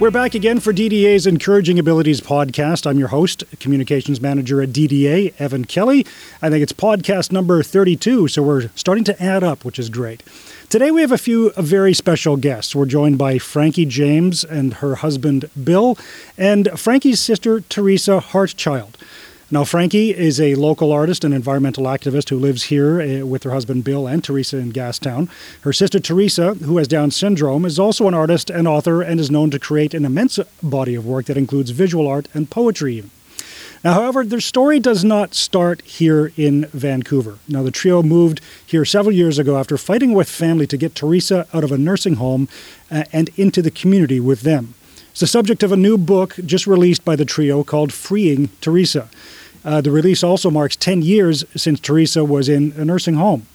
We're back again for DDA's Encouraging Abilities podcast. I'm your host, Communications Manager at DDA, Evan Kelly. I think it's podcast number 32, so we're starting to add up, which is great. Today we have a few very special guests. We're joined by Franke James and her husband Bill, and Franke's sister Teresa Hartchild. Now, Franke is a local artist and environmental activist who lives here uh, with her husband Bill and Teresa in Gastown. Her sister Teresa, who has Down syndrome, is also an artist and author and is known to create an immense body of work that includes visual art and poetry. Now, however, their story does not start here in Vancouver. Now, the trio moved here several years ago after fighting with family to get Teresa out of a nursing home uh, and into the community with them. It's the subject of a new book just released by the trio called Freeing Teresa. Uh, the release also marks 10 years since Teresa was in a nursing home.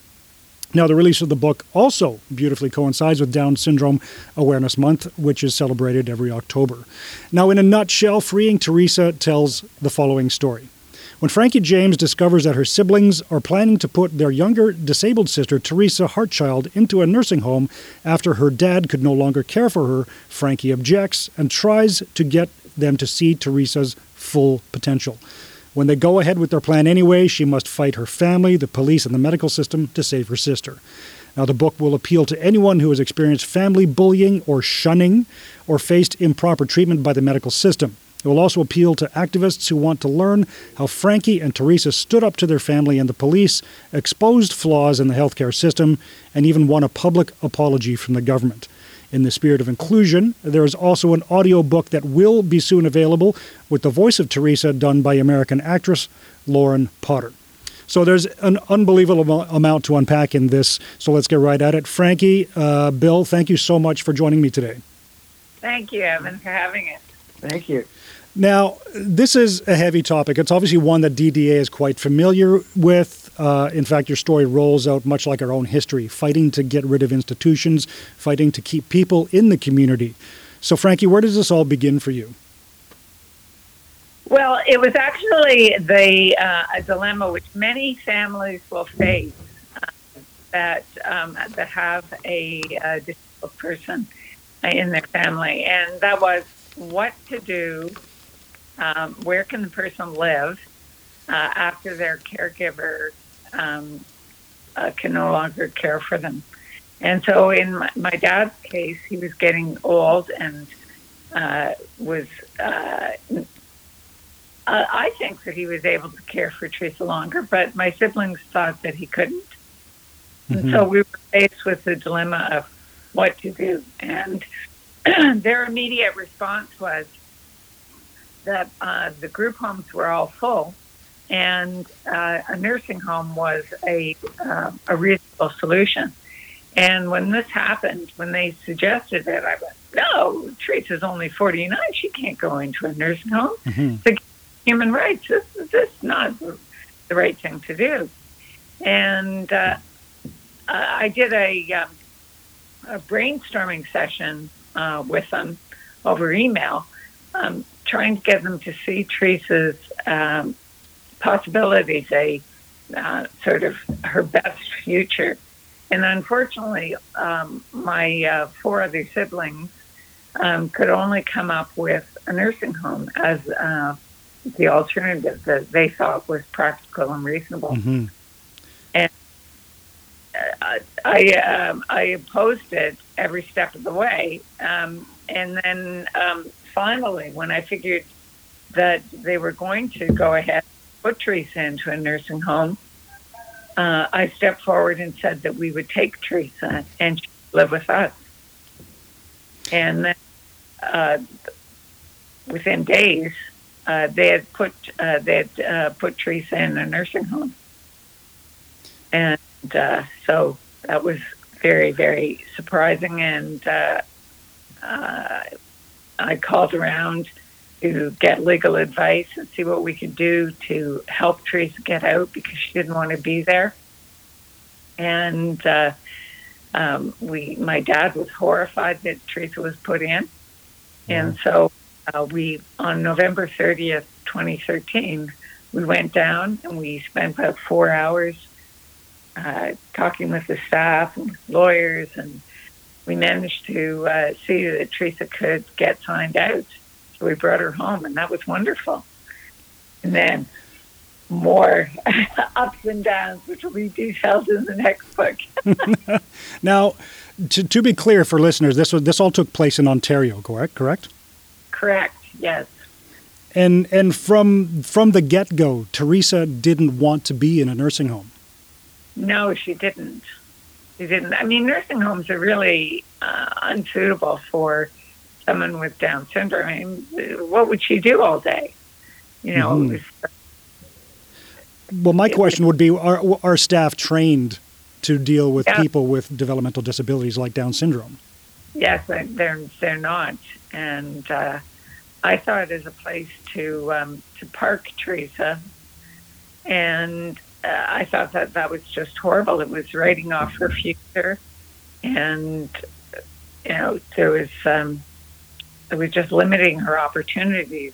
Now, the release of the book also beautifully coincides with Down Syndrome Awareness Month, which is celebrated every October. Now, in a nutshell, Freeing Teresa tells the following story. When Franke James discovers that her siblings are planning to put their younger disabled sister, Teresa Hartchild, into a nursing home after her dad could no longer care for her, Franke objects and tries to get them to see Teresa's full potential. When they go ahead with their plan anyway, she must fight her family, the police, and the medical system to save her sister. Now, the book will appeal to anyone who has experienced family bullying or shunning or faced improper treatment by the medical system. It will also appeal to activists who want to learn how Franke and Teresa stood up to their family and the police, exposed flaws in the healthcare system, and even won a public apology from the government. In the spirit of inclusion, there is also an audio book that will be soon available with the voice of Teresa done by American actress Lauren Potter. So there's an unbelievable amount to unpack in this. So let's get right at it. Franke, uh, Bill, thank you so much for joining me today. Thank you, Evan, for having us. Thank you. Now, this is a heavy topic. It's obviously one that DDA is quite familiar with. Uh, in fact, your story rolls out much like our own history fighting to get rid of institutions, fighting to keep people in the community. So, Franke, where does this all begin for you? Well, it was actually the uh, a dilemma which many families will face uh, that um, that have a, disabled person in their family, and that was what to do um, where can the person live uh, after their caregiver um, uh, can no longer care for them. And so, in my, my dad's case, he was getting old and uh, was. Uh, I think that he was able to care for Teresa longer, but my siblings thought that he couldn't. Mm-hmm. And so we were faced with the dilemma of what to do. And their immediate response was, that uh, the group homes were all full, and uh, a nursing home was a uh, a reasonable solution. And when this happened, when they suggested it, I went, "No, Teresa's only forty nine; she can't go into a nursing home. Mm-hmm. It's human rights. This, this is not the right thing to do." And uh, I did a, um, a brainstorming session uh, with them over email. Um, trying to get them to see Teresa's um, possibilities, a uh, sort of her best future. And unfortunately, um, my uh, four other siblings um, could only come up with a nursing home as uh, the alternative that they thought was practical and reasonable. Mm-hmm. And uh, I um, I opposed it every step of the way, um, and then um, finally, when I figured that they were going to go ahead put Teresa into a nursing home, uh, I stepped forward and said that we would take Teresa and live with us. And then uh, within days, uh, they had put uh, they had uh, put Teresa in a nursing home, and uh, so that was very very surprising and I called around to get legal advice and see what we could do to help Teresa get out because she didn't want to be there. And uh, um, we, my dad was horrified that Teresa was put in, and so uh, we, on November 30th, 2013, we went down and we spent about four hours uh, talking with the staff and lawyers and we managed to uh, see that Teresa could get signed out. So we brought her home, and that was wonderful. And then more ups and downs, which will be detailed in the next book. now, to, to be clear for listeners, this was this all took place in Ontario, correct? Correct. Correct. Yes. And and from from the get go, Teresa didn't want to be in a nursing home. No, she didn't. She didn't. I mean, nursing homes are really uh, unsuitable for someone with Down syndrome. I mean, what would she do all day? You know. Mm-hmm. well, my question would be: Are are staff trained to deal with yeah. people with developmental disabilities like Down syndrome? Yes, they're they're not, and uh, I saw it as a place to um, to park Teresa, and uh, I thought that that was just horrible. It was writing off her future, and you know there was um, it was just limiting her opportunities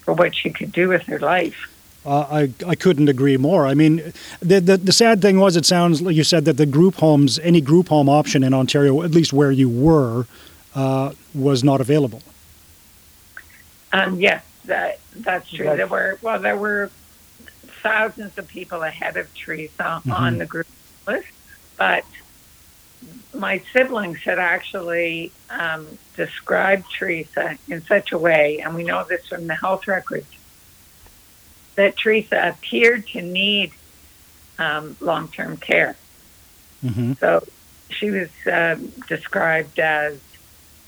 for what she could do with her life. Uh, I I couldn't agree more. I mean, the, the the sad thing was, it sounds like you said that the group homes, any group home option in Ontario, at least where you were, uh, was not available. Um, yes, that that's true. There were well, there were thousands of people ahead of Teresa mm-hmm. on the group list, but my siblings had actually um, described Teresa in such a way, and we know this from the health records, that Teresa appeared to need um, long term care. Mm-hmm. So she was uh, described as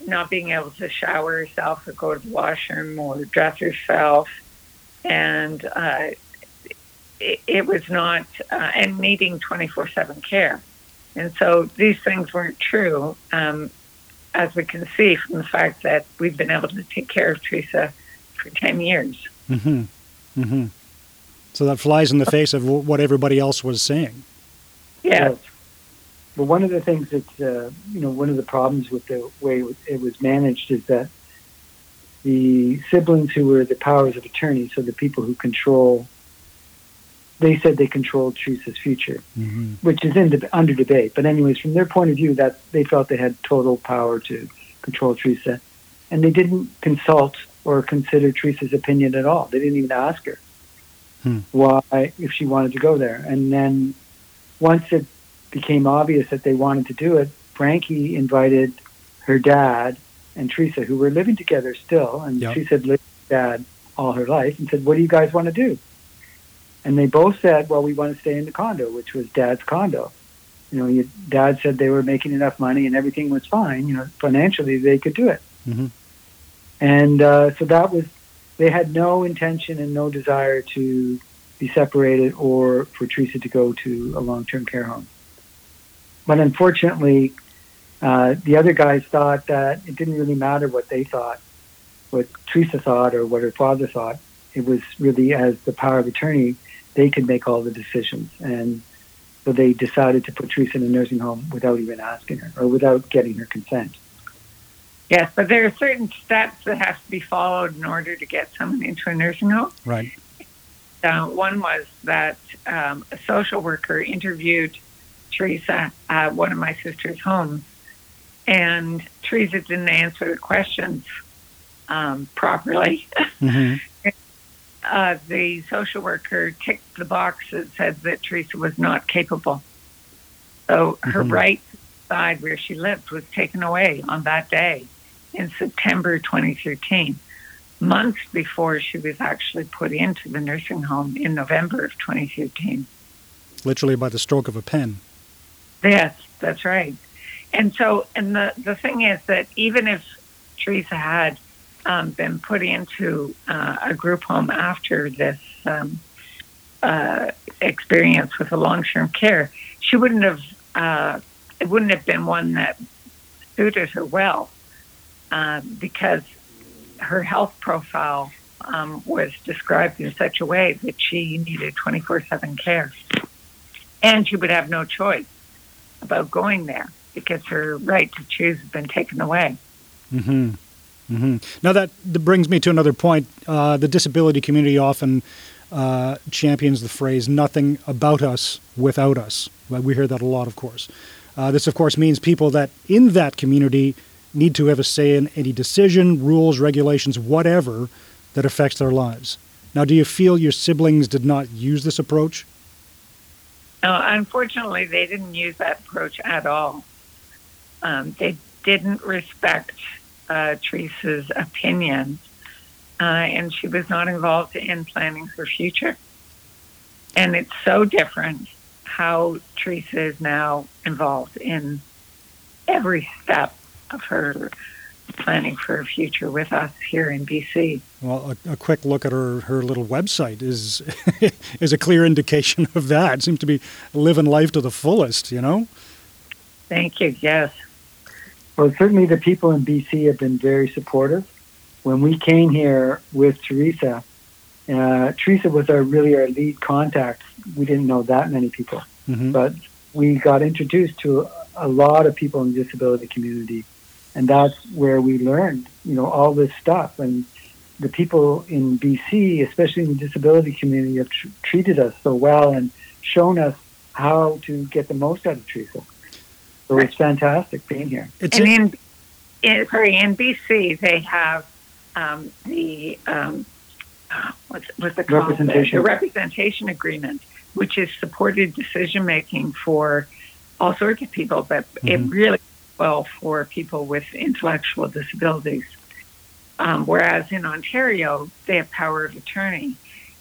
not being able to shower herself or go to the washroom or dress herself. And uh, it, it was not, uh, and needing 24 7 care. And so these things weren't true, um, as we can see from the fact that we've been able to take care of Teresa for 10 years. Mm-hmm. Mm-hmm. So that flies in the face of what everybody else was saying. Yes. But one of the things that, uh, you know, one of the problems with the way it was managed is that the siblings who were the powers of attorney, so the people who control they said they controlled Teresa's future, mm-hmm. which is in de- under debate. But anyways, from their point of view, that they felt they had total power to control Teresa, and they didn't consult or consider Teresa's opinion at all. They didn't even ask her hmm. why if she wanted to go there. And then once it became obvious that they wanted to do it, Franke invited her dad and Teresa, who were living together still, and yep. Teresa had lived with dad all her life, and said, "What do you guys want to do?" And they both said, well, we want to stay in the condo, which was dad's condo. You know, your dad said they were making enough money and everything was fine. You know, financially they could do it. Mm-hmm. And uh, so that was, they had no intention and no desire to be separated or for Teresa to go to a long-term care home. But unfortunately, uh, the other guys thought that it didn't really matter what they thought, what Teresa thought or what her father thought. It was really as the power of attorney they could make all the decisions. And so they decided to put Teresa in a nursing home without even asking her or without getting her consent. Yes, but there are certain steps that have to be followed in order to get someone into a nursing home. Right. Uh, one was that um, a social worker interviewed Teresa at one of my sister's homes, and Teresa didn't answer the questions um, properly. Mm-hmm. Uh, the social worker ticked the box that said that Teresa was not capable. So her mm-hmm. right side where she lived was taken away on that day in September 2013, months before she was actually put into the nursing home in November of 2013. Literally by the stroke of a pen. Yes, that's right. And so, and the, the thing is that even if Teresa had um, been put into uh, a group home after this um, uh, experience with a long-term care, she wouldn't have. Uh, it wouldn't have been one that suited her well uh, because her health profile um, was described in such a way that she needed 24/7 care, and she would have no choice about going there because her right to choose had been taken away. Mm-hmm. Mm-hmm. Now that, brings me to another point. Uh, the disability community often uh, champions the phrase "nothing about us without us." We hear that a lot, of course. Uh, this, of course, means people that in that community need to have a say in any decision, rules, regulations, whatever that affects their lives. Now, do you feel your siblings did not use this approach? No, unfortunately, they didn't use that approach at all. Um, they didn't respect uh, Teresa's opinion, uh, and she was not involved in planning her future. And it's so different how Teresa is now involved in every step of her planning for her future with us here in BC. Well, a, a, quick look at her, her little website is is a clear indication of that. It seems to be living life to the fullest, you know. Thank you. Yes. Well, certainly the people in BC have been very supportive. When we came here with Teresa, uh, Teresa was our really our lead contact. We didn't know that many people, mm-hmm. but we got introduced to a lot of people in the disability community, and that's where we learned, you know, all this stuff. And the people in BC, especially in the disability community, have tr- treated us so well and shown us how to get the most out of Teresa. So it's fantastic being here. It's and in, in, sorry, in BC, they have um, the um, what's, what's it called? Representation. The, the representation agreement, which is supported decision making for all sorts of people, but mm-hmm. it really well for people with intellectual disabilities. Um, whereas in Ontario, they have power of attorney,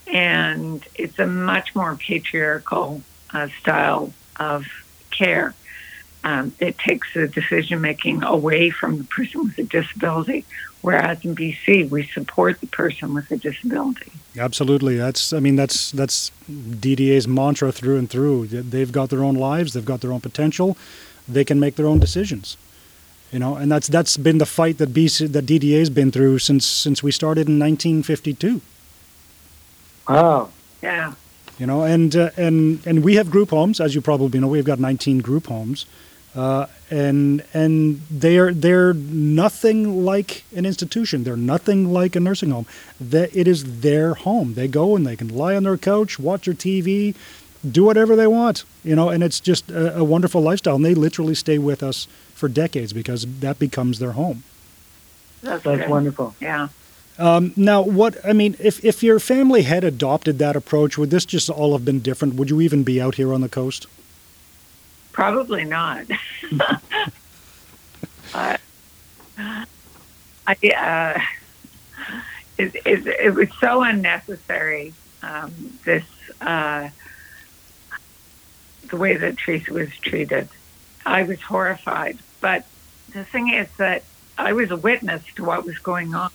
and it's a much more patriarchal uh, style of care um, it takes the decision making away from the person with a disability. Whereas in BC, we support the person with a disability. Absolutely, that's I mean that's that's DDA's mantra through and through. They've got their own lives, they've got their own potential, they can make their own decisions. You know, and that's that's been the fight that BC that DDA's been through since since we started in 1952. Wow. Yeah. You know, and uh, and and we have group homes, as you probably know. We've got 19 group homes. Uh, and and they're they're nothing like an institution. They're nothing like a nursing home. That it is their home. They go and they can lie on their couch, watch their TV, do whatever they want. You know, and it's just a, a wonderful lifestyle. And they literally stay with us for decades because that becomes their home. That's, That's wonderful. Yeah. Um, now, what I mean, if if your family had adopted that approach, would this just all have been different? Would you even be out here on the coast? Probably not. uh, I, uh, it, it, it, was so unnecessary, um, this, uh, the way that Teresa was treated. I was horrified. But the thing is that I was a witness to what was going on.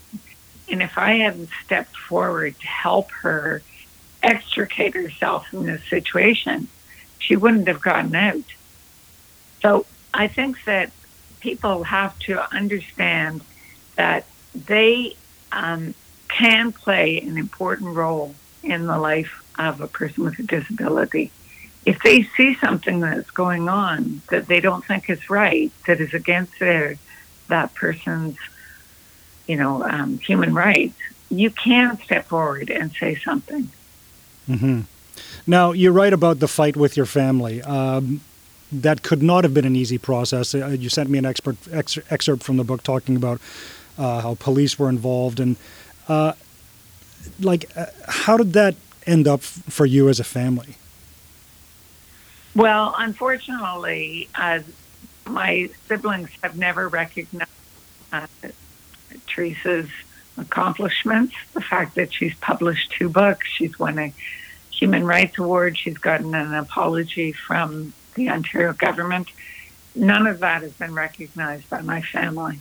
And if I hadn't stepped forward to help her extricate herself from this situation, she wouldn't have gotten out. So I think that people have to understand that they um, can play an important role in the life of a person with a disability. If they see something that's going on that they don't think is right, that is against their that person's, you know, um, human rights, you can step forward and say something. Mm-hmm. Now, you're right about the fight with your family. Um, that could not have been an easy process. Uh, you sent me an expert, ex- excerpt from the book talking about uh, how police were involved and uh, like uh, how did that end up f- for you as a family? Well, unfortunately, uh, my siblings have never recognized uh, Teresa's accomplishments. The fact that she's published two books, she's won a Human Rights Award, she's gotten an apology from the Ontario government. None of that has been recognized by my family.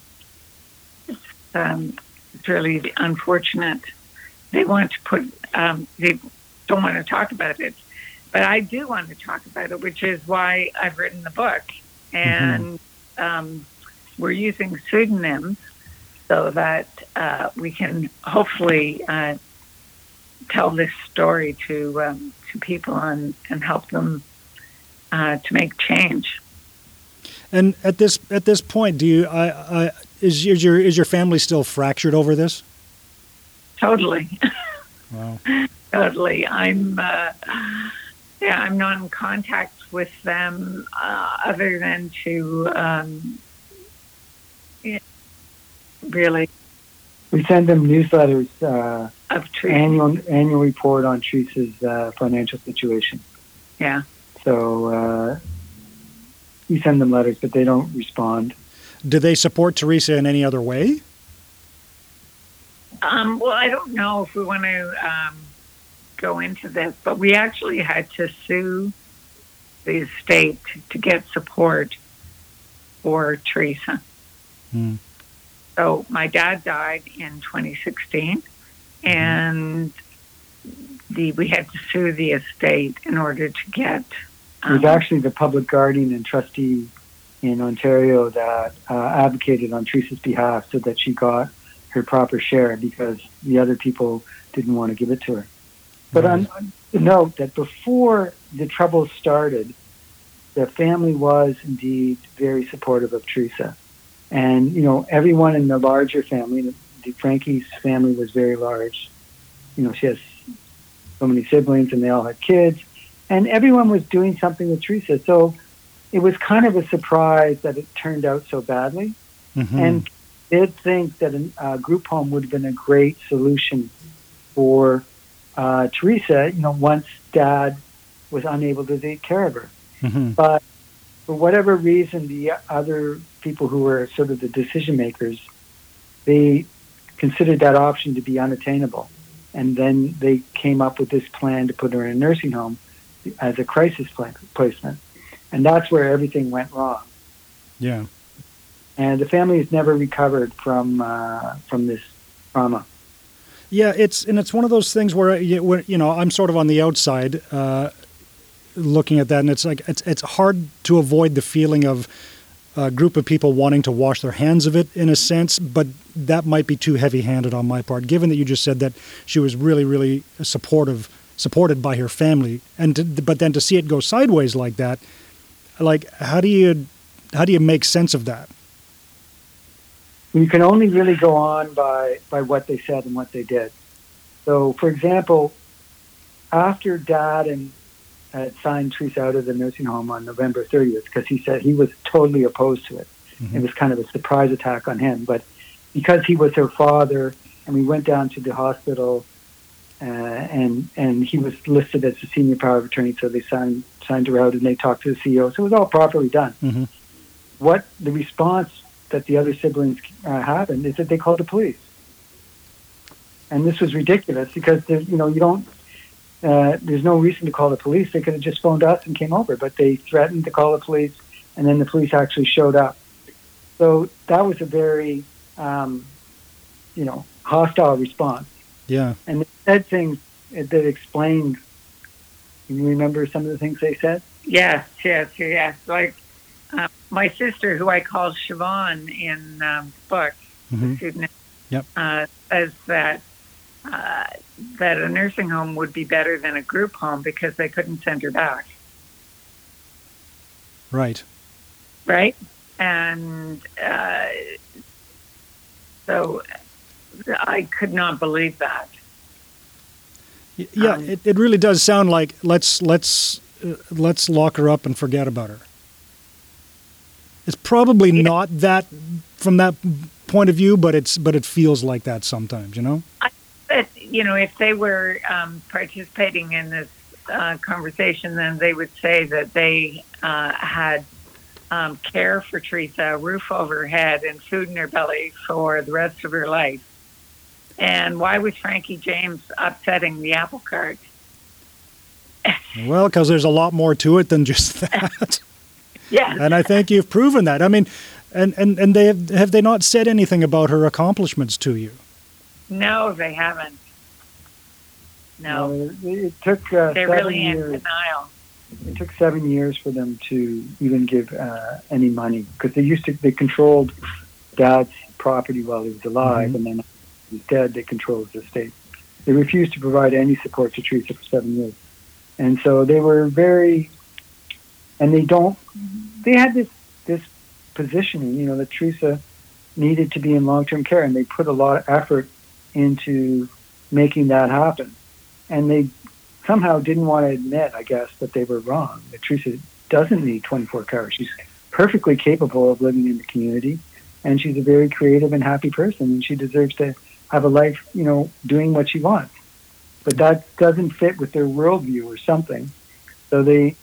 It's, um, it's really unfortunate. They want to put, um, they don't want to talk about it, but I do want to talk about it, which is why I've written the book. And mm-hmm. um, we're using pseudonyms so that uh, we can hopefully uh, tell this story to um, to people and, and help them uh, to make change. And at this at this point, do you I, I, is, is your is your family still fractured over this? Totally. Wow. totally. I'm. Uh, yeah, I'm not in contact with them uh, other than to um, yeah, really We send them newsletters, uh, of trees. annual annual report on Teresa's uh, financial situation. Yeah. So uh, we send them letters, but they don't respond. Do they support Teresa in any other way? Um, well, I don't know if we want to um, go into this, but we actually had to sue the estate to get support for Teresa. Hmm. So my dad died in 2016, and the we had to sue the estate in order to get. It was um, actually the public guardian and trustee in Ontario that uh, advocated on Teresa's behalf so that she got her proper share because the other people didn't want to give it to her. But Right. on, note that before the troubles started, the family was indeed very supportive of Teresa. And, you know, everyone in the larger family, the Franke's family was very large. You know, she has so many siblings and they all had kids. And everyone was doing something with Teresa. So it was kind of a surprise that it turned out so badly Mhm. and did think that a uh, group home would have been a great solution for uh, Teresa. You know, once Dad was unable to take care of her, Mhm. but for whatever reason, the other people who were sort of the decision makers, they considered that option to be unattainable, and then they came up with this plan to put her in a nursing home as a crisis pla- placement, and that's where everything went wrong yeah. and the family has never recovered from uh, from this trauma. Yeah, it's and it's one of those things where you, you know I'm sort of on the outside uh, looking at that, and it's like it's it's hard to avoid the feeling of a group of people wanting to wash their hands of it in a sense, but that might be too heavy-handed on my part. Given that you just said that she was really, really supportive, supported by her family, and to, but then to see it go sideways like that, like how do you how do you make sense of that? You can only really go on by by what they said and what they did. So, for example, after Dad and had signed Teresa out of the nursing home on November 30th, because he said he was totally opposed to it. Mm-hmm. It was kind of a surprise attack on him, but because he was her father, and we went down to the hospital, uh, and and he was listed as a senior power of attorney, so they signed signed her out, and they talked to the CEO, so it was all properly done. hmm What the response that the other siblings uh, happened is that they called the police, and this was ridiculous because there, you know you don't. Uh, there's no reason to call the police. They could have just phoned us and came over, but they threatened to call the police, and then the police actually showed up. So that was a very, um, you know, hostile response. Yeah. And they said things that explained. You remember some of the things they said? Yes, yes, yes. Like uh, my sister, who I call Siobhan in um, the book, hmm the pseudonym, Yep. uh, says that uh, that a nursing home would be better than a group home because they couldn't send her back, Right. right? And uh, so I could not believe that. Yeah, Um, it, it really does sound like let's let's uh, let's lock her up and forget about her. It's probably Yeah. not that from that point of view, but it's but it feels like that sometimes, you know. But you know, if they were um, participating in this uh, conversation, then they would say that they uh, had um, care for Teresa, roof over her head, and food in her belly for the rest of her life. And why was Franke James upsetting the apple cart? Well, because there's a lot more to it than just that, Yeah, and I think you've proven that. I mean, and and and they have, have they not said anything about her accomplishments to you? no, they haven't. No, Uh, it, it took uh, they're seven really in years. denial. It took seven years for them to even give uh, any money because they used to they controlled Dad's property while he was alive, Mhm. and then dead, they controlled his estate. They refused to provide any support to Teresa for seven years, and so they were very, and they don't. They had this this positioning, you know, that Teresa needed to be in long term care, and they put a lot of effort into making that happen, and they somehow didn't want to admit, I guess, that they were wrong. That Teresa doesn't need 24 cars. She's perfectly capable of living in the community, and she's a very creative and happy person, and she deserves to have a life, you know, doing what she wants. But that doesn't fit with their worldview or something. So they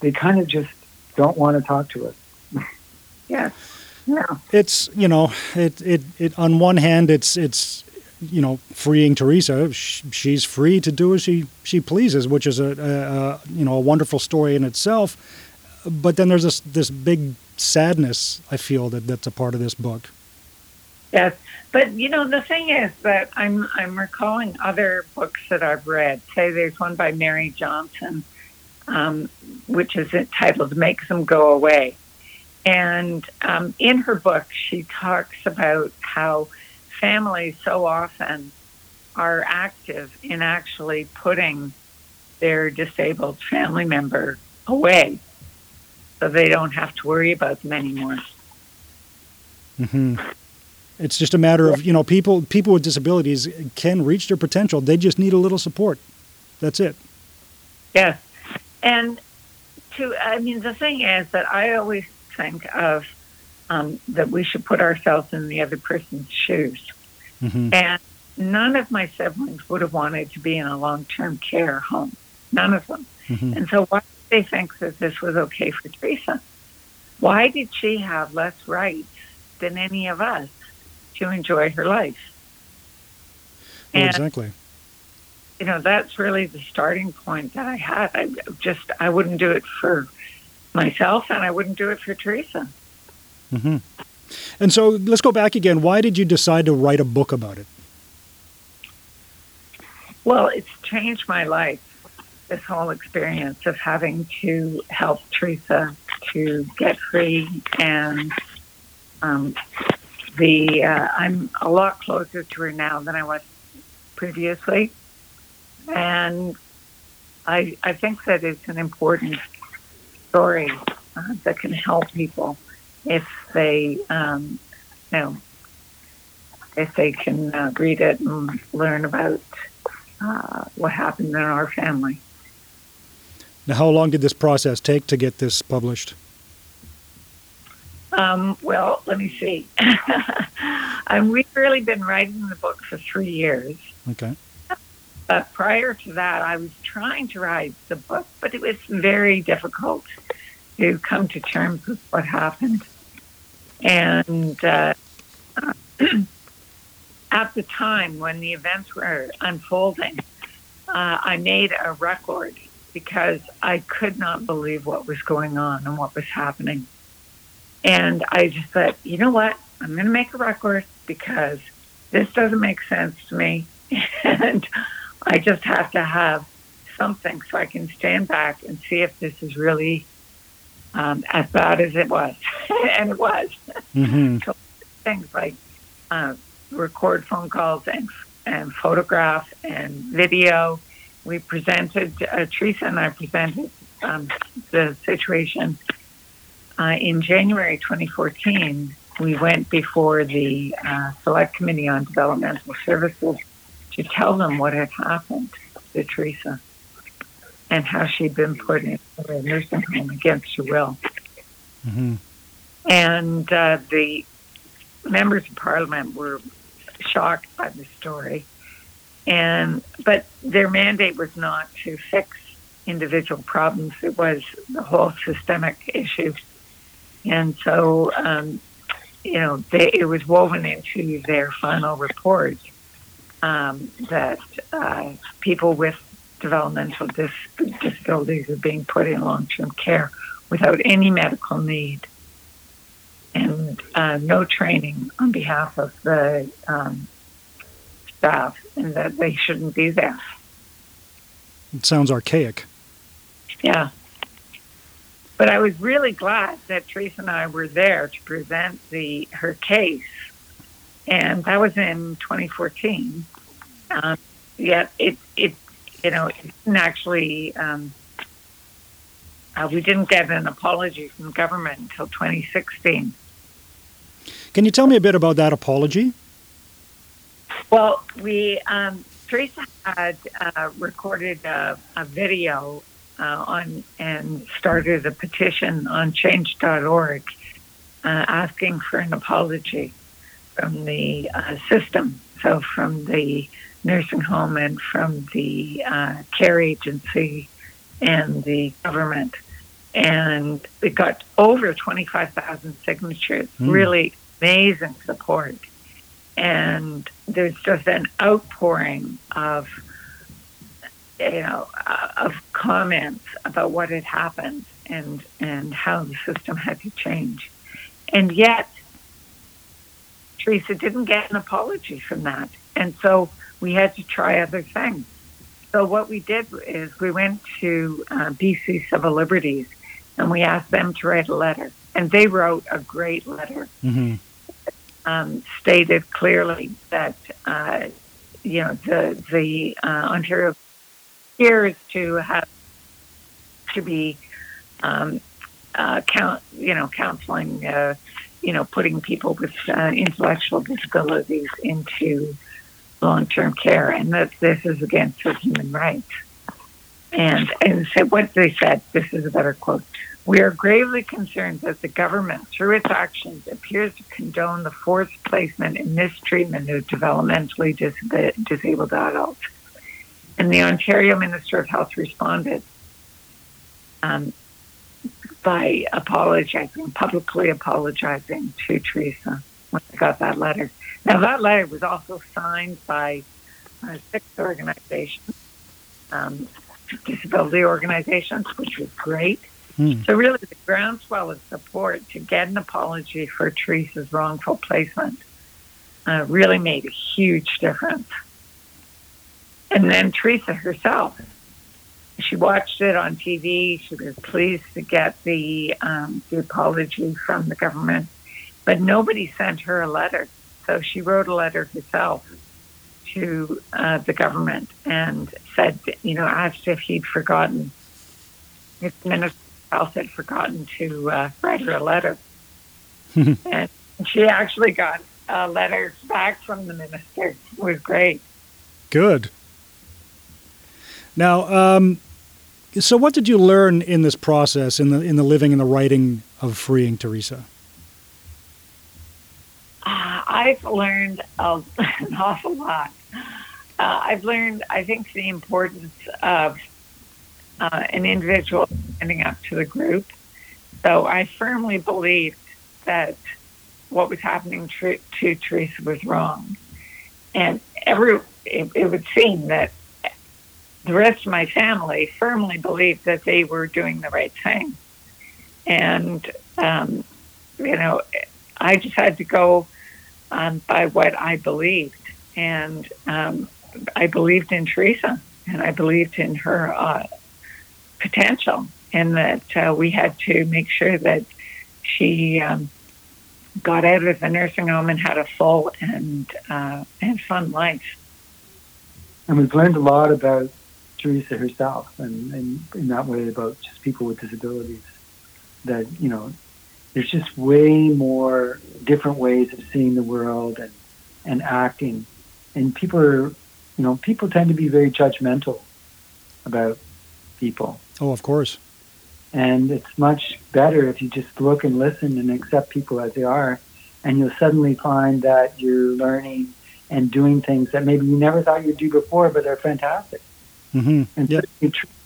they kind of just don't want to talk to us. yeah. Yeah. It's you know it, it it on one hand it's it's you know freeing Teresa she's free to do as she she pleases which is a, a, a you know a wonderful story in itself but then there's this this big sadness I feel that that's a part of this book. Yes, but you know the thing is that I'm I'm recalling other books that I've read. Say there's one by Mary Johnson, um, which is entitled "Make Them Go Away," and um, in her book she talks about how families so often are active in actually putting their disabled family member away so they don't have to worry about them anymore. Mm-hmm. It's just a matter of you know people people with disabilities can reach their potential. They just need a little support. That's it. Yes, and to I mean the thing is that I always think of um, that we should put ourselves in the other person's shoes, mm-hmm. and none of my siblings would have wanted to be in a long term care home. None of them. Mm-hmm. And so why did they think that this was okay for Teresa. Why did she have less rights than any of us to enjoy her life? Well, and, exactly. You know, that's really the starting point that I had. I just, I wouldn't do it for myself and I wouldn't do it for Teresa. Mm-hmm. And so let's go back again. Why did you decide to write a book about it? Well, it's changed my life this whole experience of having to help Teresa to get free and um, the uh, I'm a lot closer to her now than I was previously, and I I think that it's an important story uh, that can help people if they um, you know if they can uh, read it and learn about uh, what happened in our family. Now, how long did this process take to get this published? Um, well, let me see. um, we've really been writing the book for three years. Okay. But prior to that, I was trying to write the book, but it was very difficult to come to terms with what happened. And uh, at the time when the events were unfolding, uh, I made a record because I could not believe what was going on and what was happening. And I just thought, you know what? I'm going to make a record because this doesn't make sense to me. and I just have to have something so I can stand back and see if this is really um, as bad as it was. and it was. Mm-hmm. so things like uh, record phone calls and, and photograph and video we presented, uh, Teresa and I presented um, the situation uh, in January 2014. We went before the uh, Select Committee on Developmental Services to tell them what had happened to Teresa and how she'd been put in a nursing home against her will. Mm-hmm. And uh, the members of parliament were shocked by the story and but their mandate was not to fix individual problems; it was the whole systemic issue. And so, um, you know, they, it was woven into their final report um, that uh, people with developmental dis- disabilities are being put in long-term care without any medical need and uh, no training on behalf of the um, staff and that they shouldn't be there. It sounds archaic. Yeah. But I was really glad that Teresa and I were there to present the her case, and that was in 2014. Um, yet it it you know it didn't actually um, uh, we didn't get an apology from the government until 2016. Can you tell me a bit about that apology? Well, we um, Teresa had uh, recorded a, a video uh, on and started a petition on change.org uh, asking for an apology from the uh, system, so from the nursing home and from the uh, care agency and the government. And it got over 25,000 signatures, mm. really amazing support. And there's just an outpouring of you know, uh, of comments about what had happened and and how the system had to change, and yet Teresa didn't get an apology from that, and so we had to try other things. So what we did is we went to uh, BC Civil Liberties, and we asked them to write a letter, and they wrote a great letter. Mm-hmm. Um, stated clearly that uh, you know the the uh, Ontario is to have to be um, uh, count, you know, counseling, uh, you know, putting people with uh, intellectual disabilities into long-term care, and that this is against their human rights. And and so what they said, this is a better quote. We are gravely concerned that the government, through its actions, appears to condone the forced placement and mistreatment of developmentally dis- disabled adults and the Ontario Minister of Health responded um, by apologizing, publicly apologizing to Teresa when I got that letter. Now, that letter was also signed by uh, six organizations, um, disability organizations, which was great. Hmm. So, really, the groundswell of support to get an apology for Teresa's wrongful placement uh, really made a huge difference. And then Teresa herself, she watched it on TV. She was pleased to get the um, the apology from the government, but nobody sent her a letter. So she wrote a letter herself to uh, the government and said, you know, asked if he'd forgotten, if the Minister Health had forgotten to uh, write her a letter. and she actually got a letter back from the minister. It was great. Good. Now, um, so what did you learn in this process, in the in the living and the writing of freeing Teresa? Uh, I've learned an awful lot. Uh, I've learned, I think, the importance of uh, an individual standing up to the group. So I firmly believed that what was happening to, to Teresa was wrong, and every it, it would seem that the rest of my family firmly believed that they were doing the right thing. And, um, you know, I just had to go um, by what I believed. And um, I believed in Teresa and I believed in her uh, potential and that uh, we had to make sure that she um, got out of the nursing home and had a full and, uh, and fun life. And we've learned a lot about Teresa herself, and, and in that way about just people with disabilities. That you know, there's just way more different ways of seeing the world and and acting, and people are, you know, people tend to be very judgmental about people. Oh, of course. And it's much better if you just look and listen and accept people as they are, and you'll suddenly find that you're learning and doing things that maybe you never thought you'd do before, but they're fantastic. Mm-hmm. And yep.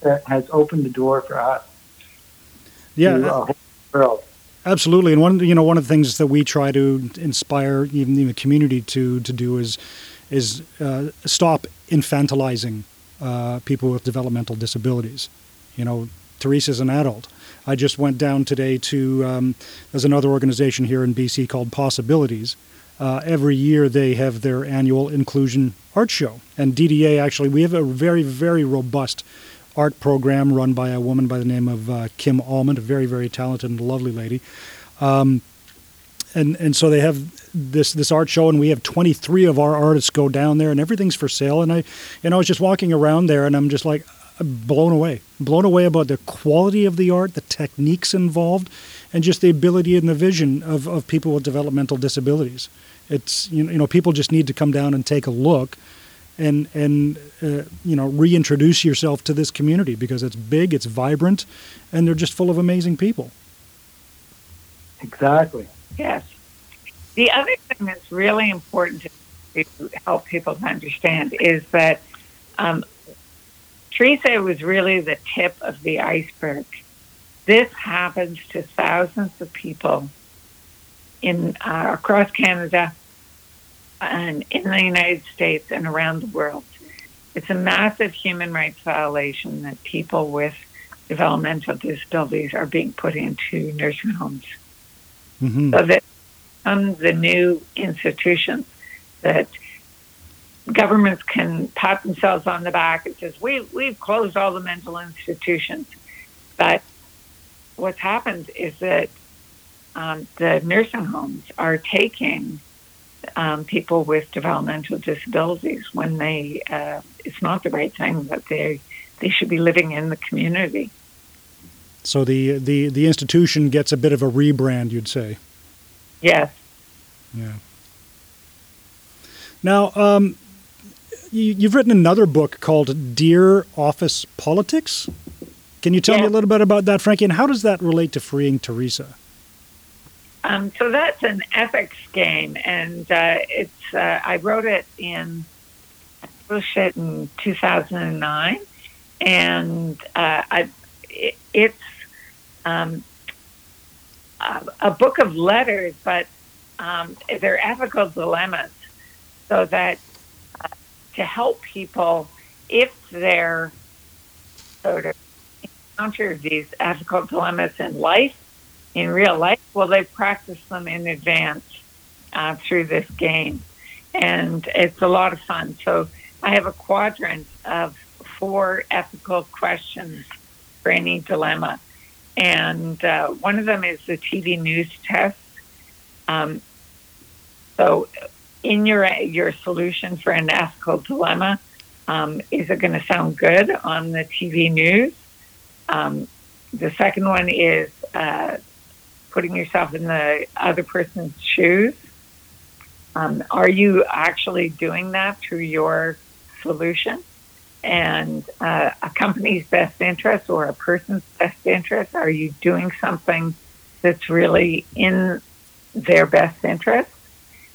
that has opened the door for us. Yeah. To, world. Absolutely, and one you know one of the things that we try to inspire even the community to to do is is uh, stop infantilizing uh, people with developmental disabilities. You know, Teresa's an adult. I just went down today to um, there's another organization here in BC called Possibilities, uh, every year they have their annual inclusion art show. And DDA actually, we have a very, very robust art program run by a woman by the name of uh, Kim Almond, a very, very talented and lovely lady. Um, and and so they have this this art show, and we have 23 of our artists go down there, and everything's for sale. And I, and I was just walking around there, and I'm just like blown away, blown away about the quality of the art, the techniques involved, and just the ability and the vision of, of people with developmental disabilities. It's you know, you know people just need to come down and take a look and and uh, you know reintroduce yourself to this community because it's big, it's vibrant, and they're just full of amazing people. Exactly. Yes. The other thing that's really important to help people to understand is that um, Teresa was really the tip of the iceberg. This happens to thousands of people in uh, across Canada and in the United States and around the world. It's a massive human rights violation that people with developmental disabilities are being put into nursing homes. Mm-hmm. So that become the new institutions that governments can pat themselves on the back and says we we've closed all the mental institutions, but what's happened is that um, the nursing homes are taking um, people with developmental disabilities when they uh, it's not the right thing that they they should be living in the community. So the the the institution gets a bit of a rebrand, you'd say. Yes. Yeah. Now, um, you, have written another book called Dear Office Politics. Can you tell yeah. me a little bit about that, Franke, and how does that relate to freeing Teresa? Um, so that's an ethics game, and uh, it's uh, I wrote it in I published it in 2009, and uh, I, it, it's um, a, a, book of letters, but um, they're ethical dilemmas, so that uh, to help people if they're sort of these ethical dilemmas in life in real life, well, they've practiced them in advance uh, through this game. And it's a lot of fun. So I have a quadrant of four ethical questions for any dilemma. And uh, one of them is the TV news test. Um, so, in your your solution for an ethical dilemma, um, is it going to sound good on the TV news? Um, the second one is uh, putting yourself in the other person's shoes. Um, are you actually doing that through your solution? And uh, a company's best interest or a person's best interest? Are you doing something that's really in their best interest?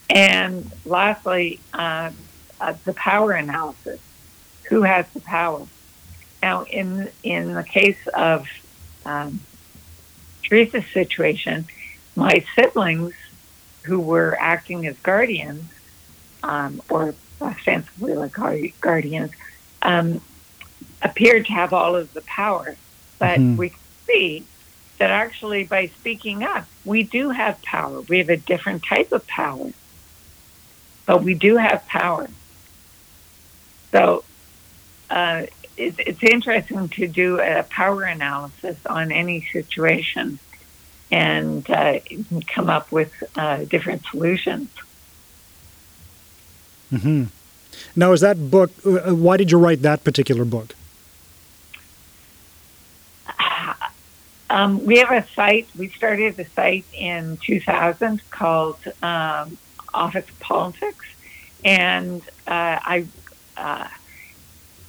And lastly, uh, uh, the power analysis. Who has the power? Now, in in the case of um, Teresa's situation, my siblings who were acting as guardians, um, or ostensibly like guardians, um, appeared to have all of the power. But mm-hmm. we see that actually by speaking up, we do have power. We have a different type of power, but we do have power. So uh, it's, it's interesting to do a power analysis on any situation and uh, come up with uh, different solutions. Mm-hmm. Now, is that book? Uh, why did you write that particular book? Um, we have a site. We started a site in 2000 called um, Office Politics, and uh, I uh,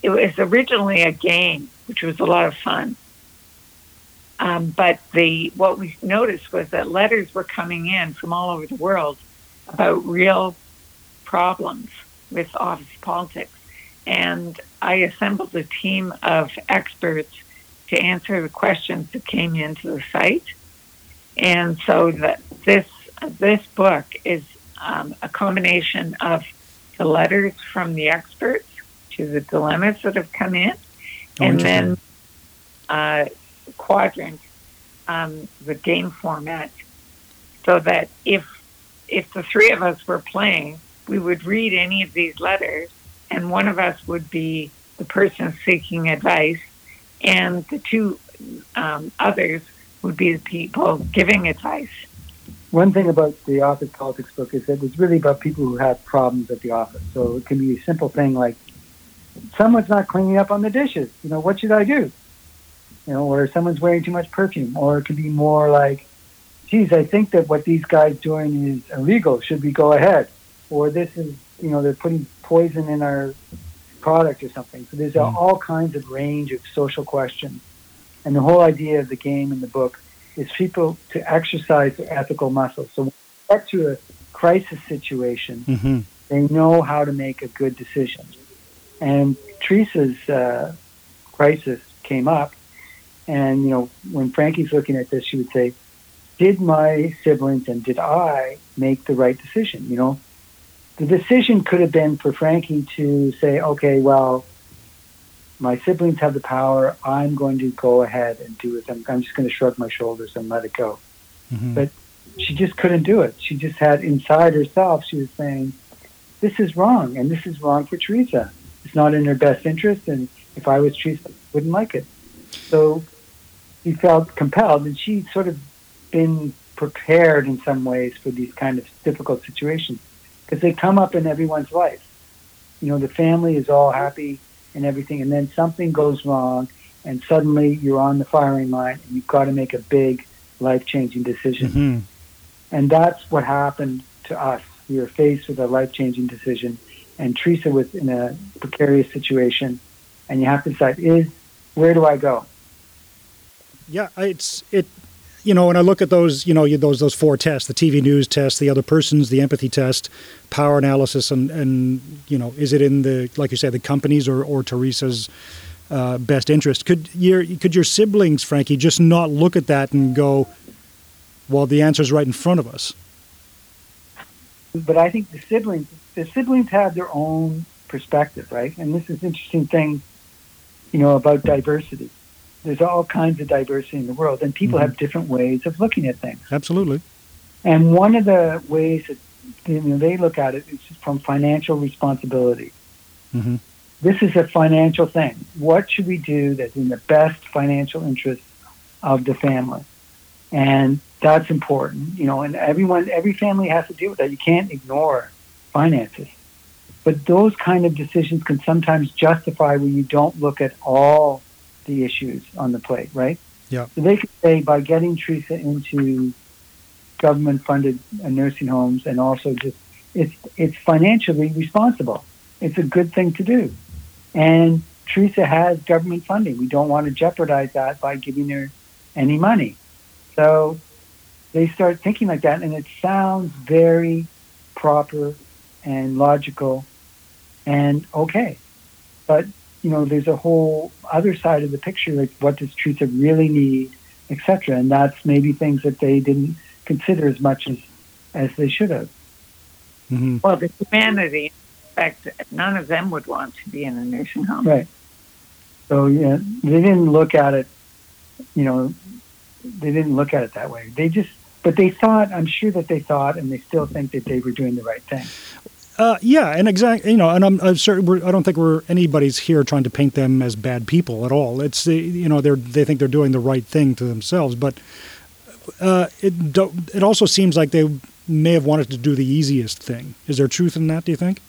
it was originally a game, which was a lot of fun. Um, but the what we noticed was that letters were coming in from all over the world about real problems with office politics, and I assembled a team of experts to answer the questions that came into the site. And so that this this book is um, a combination of the letters from the experts to the dilemmas that have come in, oh, and then uh, quadrant, um, the game format, so that if if the three of us were playing, we would read any of these letters, and one of us would be the person seeking advice, and the two um, others would be the people giving advice. One thing about the office politics book is that it's really about people who have problems at the office. So it can be a simple thing like someone's not cleaning up on the dishes. You know, what should I do? You know, or someone's wearing too much perfume, or it could be more like, geez, I think that what these guys doing is illegal. Should we go ahead? Or this is, you know, they're putting poison in our product or something. So there's Mm. all kinds of range of social questions. And the whole idea of the game in the book is people to exercise their ethical muscles. So when you get to a crisis situation, hmm they know how to make a good decision. And Teresa's uh, crisis came up, and you know when Franke's looking at this, she would say, "Did my siblings and did I make the right decision?" You know, the decision could have been for Franke to say, "Okay, well." My siblings have the power. I'm going to go ahead and do it. I'm, I'm just going to shrug my shoulders and let it go hmm But- she just couldn't do it. She just had inside herself, she was saying, this is wrong, and this is wrong for Teresa. It's not in their best interest, and if I was Teresa, I wouldn't like it. So he felt compelled, and she'd sort of been prepared in some ways for these kind of difficult situations because they come up in everyone's life. You know, the family is all happy and everything, and then something goes wrong, and suddenly you're on the firing line, and you've got to make a big, life-changing decision. hmm And that's what happened to us. We were faced with a life changing decision, and Teresa was in a precarious situation, and you have to decide: is where do I go? Yeah, it's it. You know, when I look at those, you know, those those four tests: the TV news test, the other persons, the empathy test, power analysis, and and you know, is it in the like you say the company's or or Teresa's uh, best interest? Could your could your siblings, Franke, just not look at that and go, well, the answer's right in front of us. But I think the siblings, the siblings have their own perspective, right? And this is an interesting thing, you know, about diversity. There's all kinds of diversity in the world, and people Mhm. have different ways of looking at things. Absolutely. And one of the ways that you know, they look at it is from financial responsibility. hmm this is a financial thing. What should we do that's in the best financial interest of the family? And that's important, you know, and everyone, every family has to deal with that. You can't ignore finances. But those kind of decisions can sometimes justify when you don't look at all the issues on the plate, right? Yeah. So they could say by getting Teresa into government funded uh, nursing homes and also just it's it's financially responsible. It's a good thing to do. And Teresa has government funding. We don't want to jeopardize that by giving her any money. So they start thinking like that, and it sounds very proper and logical and okay. But, you know, there's a whole other side of the picture, like what does Teresa really need, etc. And that's maybe things that they didn't consider as much as, as they should have. hmm Well, the humanity, in fact, none of them would want to be in a nursing home. Right. So yeah, they didn't look at it, you know, they didn't look at it that way. They just, but they thought, I'm sure that they thought, and they still think that they were doing the right thing. Uh, yeah, and exactly, you know, and I'm, I'm certain I don't think we're anybody's here trying to paint them as bad people at all. It's the, you know, they're they think they're doing the right thing to themselves, but uh, it it also seems like they may have wanted to do the easiest thing. Is there truth in that? Do you think?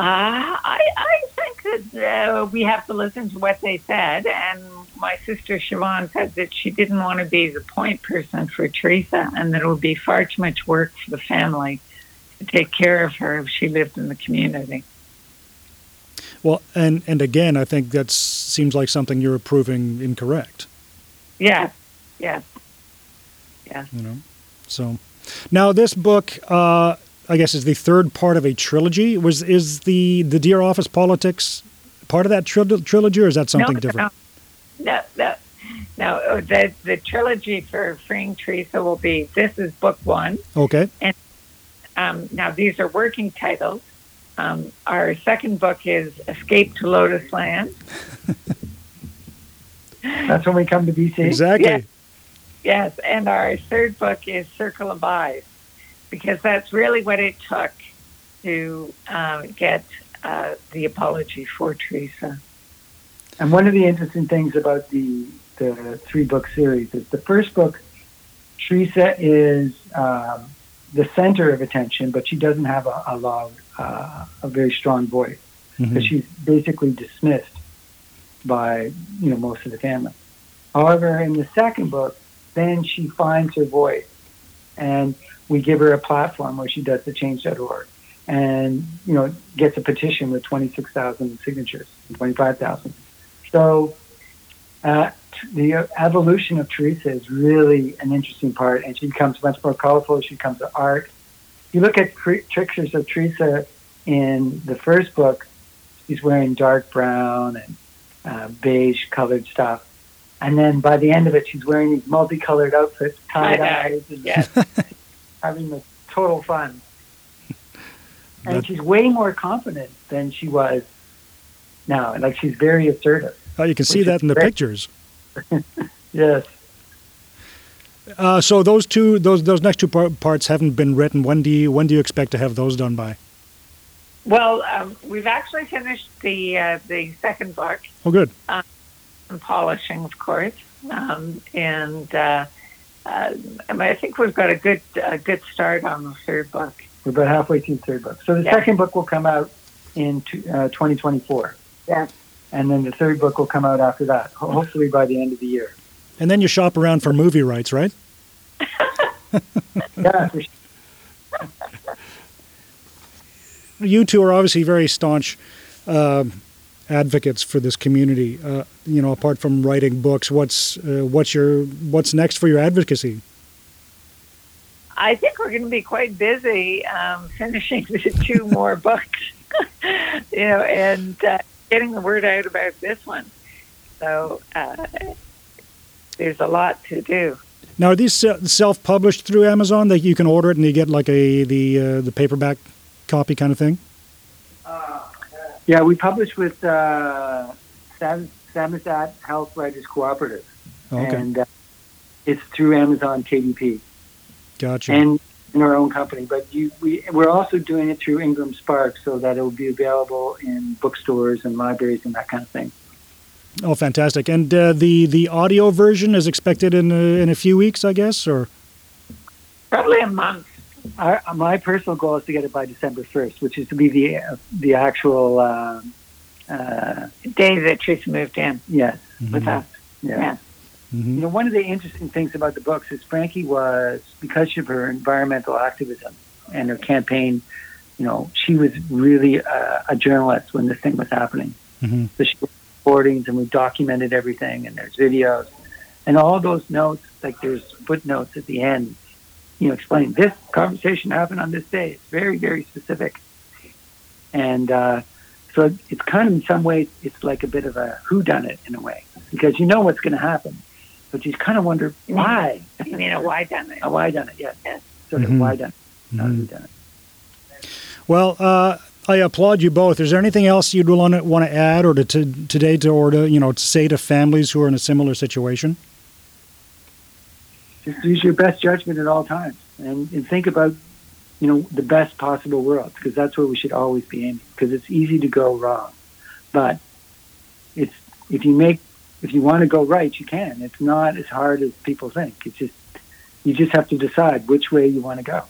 Uh, I, I think that uh, we have to listen to what they said. And my sister Siobhan said that she didn't want to be the point person for Teresa and that it would be far too much work for the family to take care of her if she lived in the community. Well, and and again, I think that seems like something you're proving incorrect. Yes, yes, yes. You know, so now this book, uh, I guess, is the third part of a trilogy. Was is the the Dear Office Politics part of that tril- trilogy, or is that something no, different? No, no, no. no the, the trilogy for Freeing Teresa will be this is book one. Okay. Um, now, these are working titles. Um, our second book is Escape to Lotus Land. That's when we come to BC. Exactly. Yeah. Yes, and our third book is Circle of Eyes, because that's really what it took to uh, get uh, the apology for Teresa. And one of the interesting things about the the three book series is the first book, Teresa is um, the center of attention, but she doesn't have a, a loud, uh, a very strong voice. Mhm. because she's basically dismissed by you know most of the family. However, in the second book, then she finds her voice, and we give her a platform where she does the change.org, and you know gets a petition with 26,000 signatures, 25,000. So uh, the evolution of Teresa is really an interesting part, and she becomes much more colorful. She becomes an art. If you look at pictures of Teresa in the first book, she's wearing dark brown and uh, beige colored stuff. And then by the end of it, she's wearing these multicolored outfits, tie dyes, and yes. having the total fun. And she's way more confident than she was now. Like she's very assertive. Oh, you can see that in the great. pictures. yes. Uh, so those two, those those next two par- parts haven't been written. When do you when do you expect to have those done by? Well, um, we've actually finished the uh, the second book. Oh, good. Um, polishing, of course, um, and uh, uh, I, mean, I think we've got a good a good start on the third book. We're about halfway through the third book. So the yeah. second book will come out in t- uh, 2024. Yeah. And then the third book will come out after that, hopefully by the end of the year. And then you shop around for movie rights, right? yeah. you two are obviously very staunch uh, advocates for this community. Uh, you know, apart from writing books, what's uh, what's your what's next for your advocacy? I think we're going to be quite busy um, finishing the two more books, you know, and uh, getting the word out about this one. So uh, there's a lot to do. Now, are these self-published through Amazon that you can order it and you get like a the uh, the paperback copy kind of thing? Yeah, we publish with uh, Sam, Health Writers Cooperative, okay. and uh, it's through Amazon KDP. Gotcha. And in our own company, but you, we, we're also doing it through Ingram Spark so that it will be available in bookstores and libraries and that kind of thing. Oh, fantastic! And uh, the the audio version is expected in a, in a few weeks, I guess, or probably a month. Our, my personal goal is to get it by December first, which is to be the uh, the actual uh, uh, day that Tracy moved in. Yes, mm-hmm. with us. Yeah. yeah. Mm-hmm. You know, one of the interesting things about the books is Franke was because of her environmental activism and her campaign. You know, she was really a, a journalist when this thing was happening. Mm-hmm. So she was recordings and we documented everything, and there's videos, and all those notes. Like there's footnotes at the end, you know, explaining this conversation happened on this day. It's very, very specific, and uh, so it's kind of in some ways it's like a bit of a who done it in a way because you know what's going to happen but you kind of wonder why. You mean a why done it? A why done it? Yes. yes. Sort mm-hmm. of why done it? mm-hmm. done it? Well, uh, I applaud you both. Is there anything else you'd want to, want to add, or to, to today, to or to you know to say to families who are in a similar situation? Just use your best judgment at all times, and, and think about you know the best possible world because that's where we should always be aiming. Because it's easy to go wrong, but it's if you make if you want to go right, you can. It's not as hard as people think. It's just you just have to decide which way you want to go.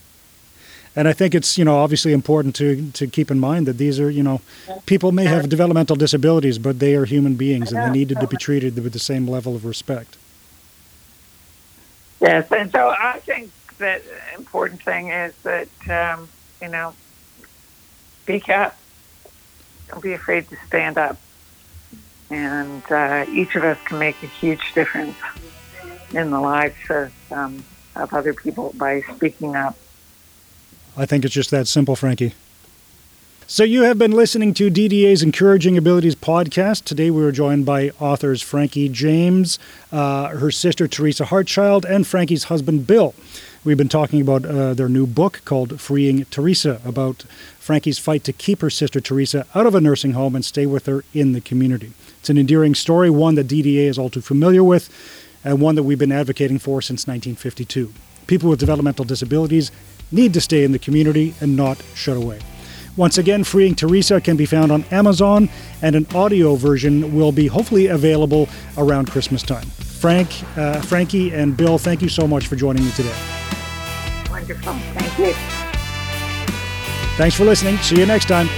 And I think it's you know obviously important to to keep in mind that these are you know people may have developmental disabilities, but they are human beings and they needed to be treated with the same level of respect. Yes, and so I think that important thing is that um, you know speak up. Don't be afraid to stand up and uh, each of us can make a huge difference in the lives of, um, of other people by speaking up. I think it's just that simple, Franke. So, you have been listening to DDA's Encouraging Abilities podcast. Today, we were joined by authors Franke James, uh, her sister Teresa Hartchild, and Franke's husband Bill. We've been talking about uh, their new book called Freeing Teresa, about Franke's fight to keep her sister Teresa out of a nursing home and stay with her in the community. It's an endearing story, one that DDA is all too familiar with, and one that we've been advocating for since 1952. People with developmental disabilities need to stay in the community and not shut away. Once again, Freeing Teresa can be found on Amazon, and an audio version will be hopefully available around Christmas time. Frank, uh, Franke, and Bill, thank you so much for joining me today. Wonderful. Thank you. Thanks for listening. See you next time.